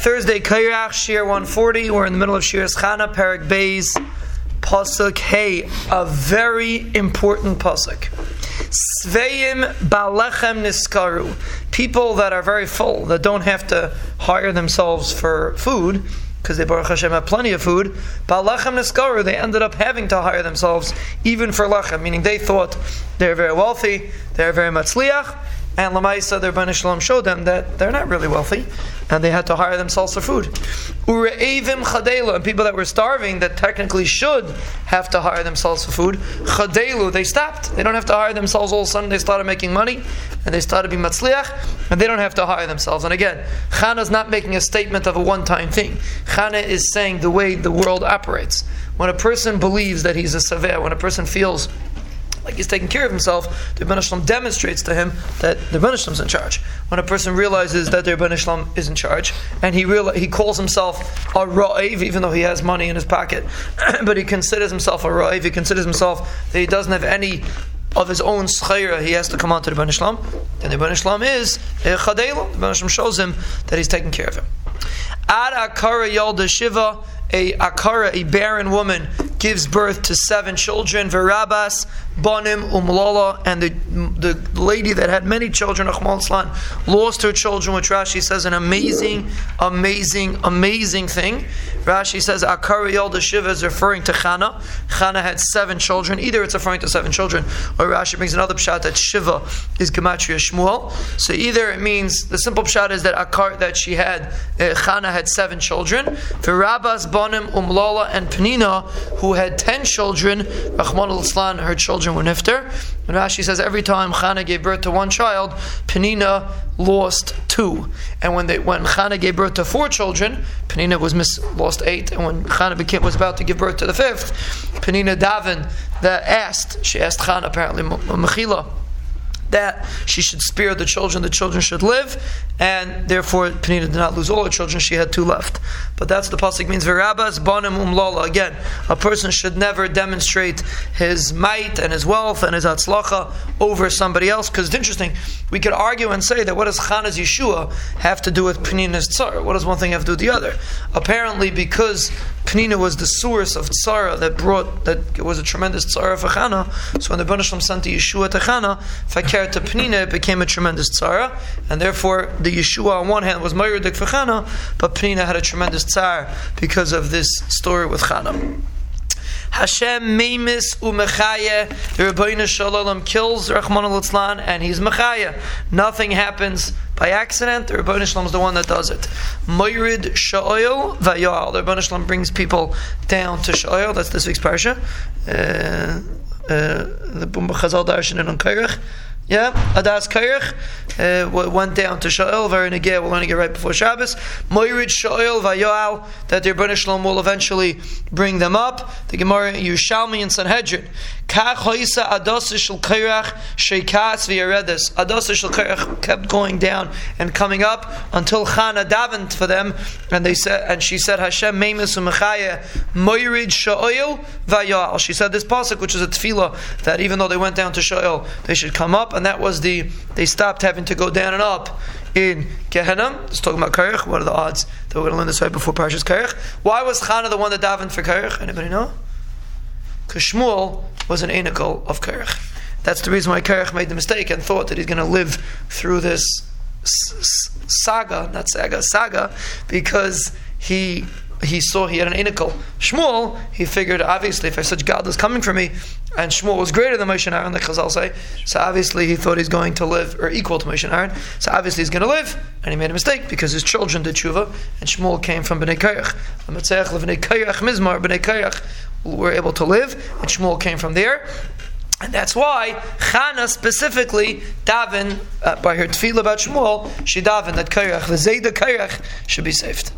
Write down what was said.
Thursday, Kairach, Shir 140. We're in the middle of Shir's Chana, Parak Bays, Pasuk Hey, a very important Pasuk. Sveim Balechem Niskaru. People that are very full, that don't have to hire themselves for food, because they Baruch Hashem have plenty of food. Balechem Niskaru, they ended up having to hire themselves even for lechem, meaning they thought they're very wealthy, they're very matzliach, and Lamaisa, their Bani Shalom showed them that they're not really wealthy, and they had to hire themselves for food. Ure'evim chadelu, and people that were starving, that technically should have to hire themselves for food, chadelu, they stopped. They don't have to hire themselves all of a sudden. They started making money, and they started being matzliach, and they don't have to hire themselves. And again, is not making a statement of a one-time thing. Chana is saying the way the world operates. When a person believes that he's a saver, when a person feels like he's taking care of himself, the Rebbeinu demonstrates to him that the Rebbeinu Shalom's in charge. When a person realizes that the Rebbeinu is in charge, and he real, he calls himself a Ra'iv, even though he has money in his pocket, but he considers himself a Ra'iv, he considers himself that he doesn't have any of his own schayra, he has to come on to the Shalom, and the Rebbeinu Shalom is Chadelu. The Shalom shows him that he's taking care of him. Ad Akara Yalda Shiva, a Akara, a barren woman, gives birth to seven children, Verabas, Bonim, Umlala, and the, the lady that had many children, Achmal lost her children, which Rashi says an amazing, amazing, amazing thing. Rashi says Akara Yalda Shiva is referring to Chana. Chana had seven children. Either it's referring to seven children, or Rashi brings another pshat that Shiva is Gematria Shmuel. So either it means, the simple pshat is that Akar, that she had, uh, Chana had seven children. Verabas, Bonim, Umlala, and Penina, who had ten children, Rahman al her children were nifter. And Rashi says every time Chana gave birth to one child, Penina lost two. And when they when Chana gave birth to four children, Penina was miss, lost eight. And when Chana became, was about to give birth to the fifth, Penina Davin that asked, she asked Chana apparently Mechila that she should spare the children, the children should live, and therefore Penina did not lose all her children, she had two left. But that's the pasuk means Verabas Banim Umlala. Again, a person should never demonstrate his might and his wealth and his atzlacha over somebody else, because it's interesting. We could argue and say that what does Chana's Yeshua have to do with Penina's tsar? What does one thing have to do with the other? Apparently, because Penina was the source of tzara that brought that was a tremendous tzara for Chana. So when the Banashlam sent the Yeshua to Chana, Fakir to Penina, it became a tremendous tzara, and therefore the Yeshua on one hand was Mayurdik for Chana, but Penina had a tremendous tsar because of this story with Chana. Hashem Memis Umechaya, the Rabbeinu Shalom kills Rahman al and he's Mechaya. Nothing happens by accident. The Rabbeinu Shalom is the one that does it. Moirid Sha'oil Vayal. The Rabbeinu Shalom brings people down to Sha'oil. That's this week's parsha. Uh, uh, the Bumba Chazal Darshan and. Yeah, Adas Kairach uh, went down to Sha'il, very negay, we're learning it right before Shabbos. Moirid Sha'il Vayoal, that the Rebbeinu Shalom will eventually bring them up. The Gemara Yerushalmi and Sanhedrin. Kach Hoisa Adas Shel Kairach Sheikas V'Yaredes. Adas Shel Kairach kept going down and coming up until Chana davened for them, and they said, and she said, Hashem Meimus Umechaya Moirid Sha'il Vayoal. She said this pasuk, which is a tefillah, that even though they went down to Sha'il, they should come up and that was the they stopped having to go down and up in Gehenna. Just talking about Kairach. What are the odds that we're going to learn this right before Parshas Kairach? Why was Chana the one that davened for Kairach? Anybody know? Because Shmuel was an anical of Kairach. That's the reason why Kairach made the mistake and thought that he's going to live through this saga, not saga, saga, because he he saw he had an inical. Shmuel, he figured obviously if I such God is coming for me, and Shmuel was greater than Moshe and Aaron, the Chazal say, so obviously he thought he's going to live or equal to Moshe and Aaron. So obviously he's going to live, and he made a mistake because his children did tshuva, and Shmuel came from Bnei Kayach. Bnei Kayach Mizmar, Bnei Kayach were able to live, and Shmuel came from there. And that's why Chana specifically daven uh, by her tefillah about Shmuel, she daven that Kairach, the Zayda Kairach, should be saved.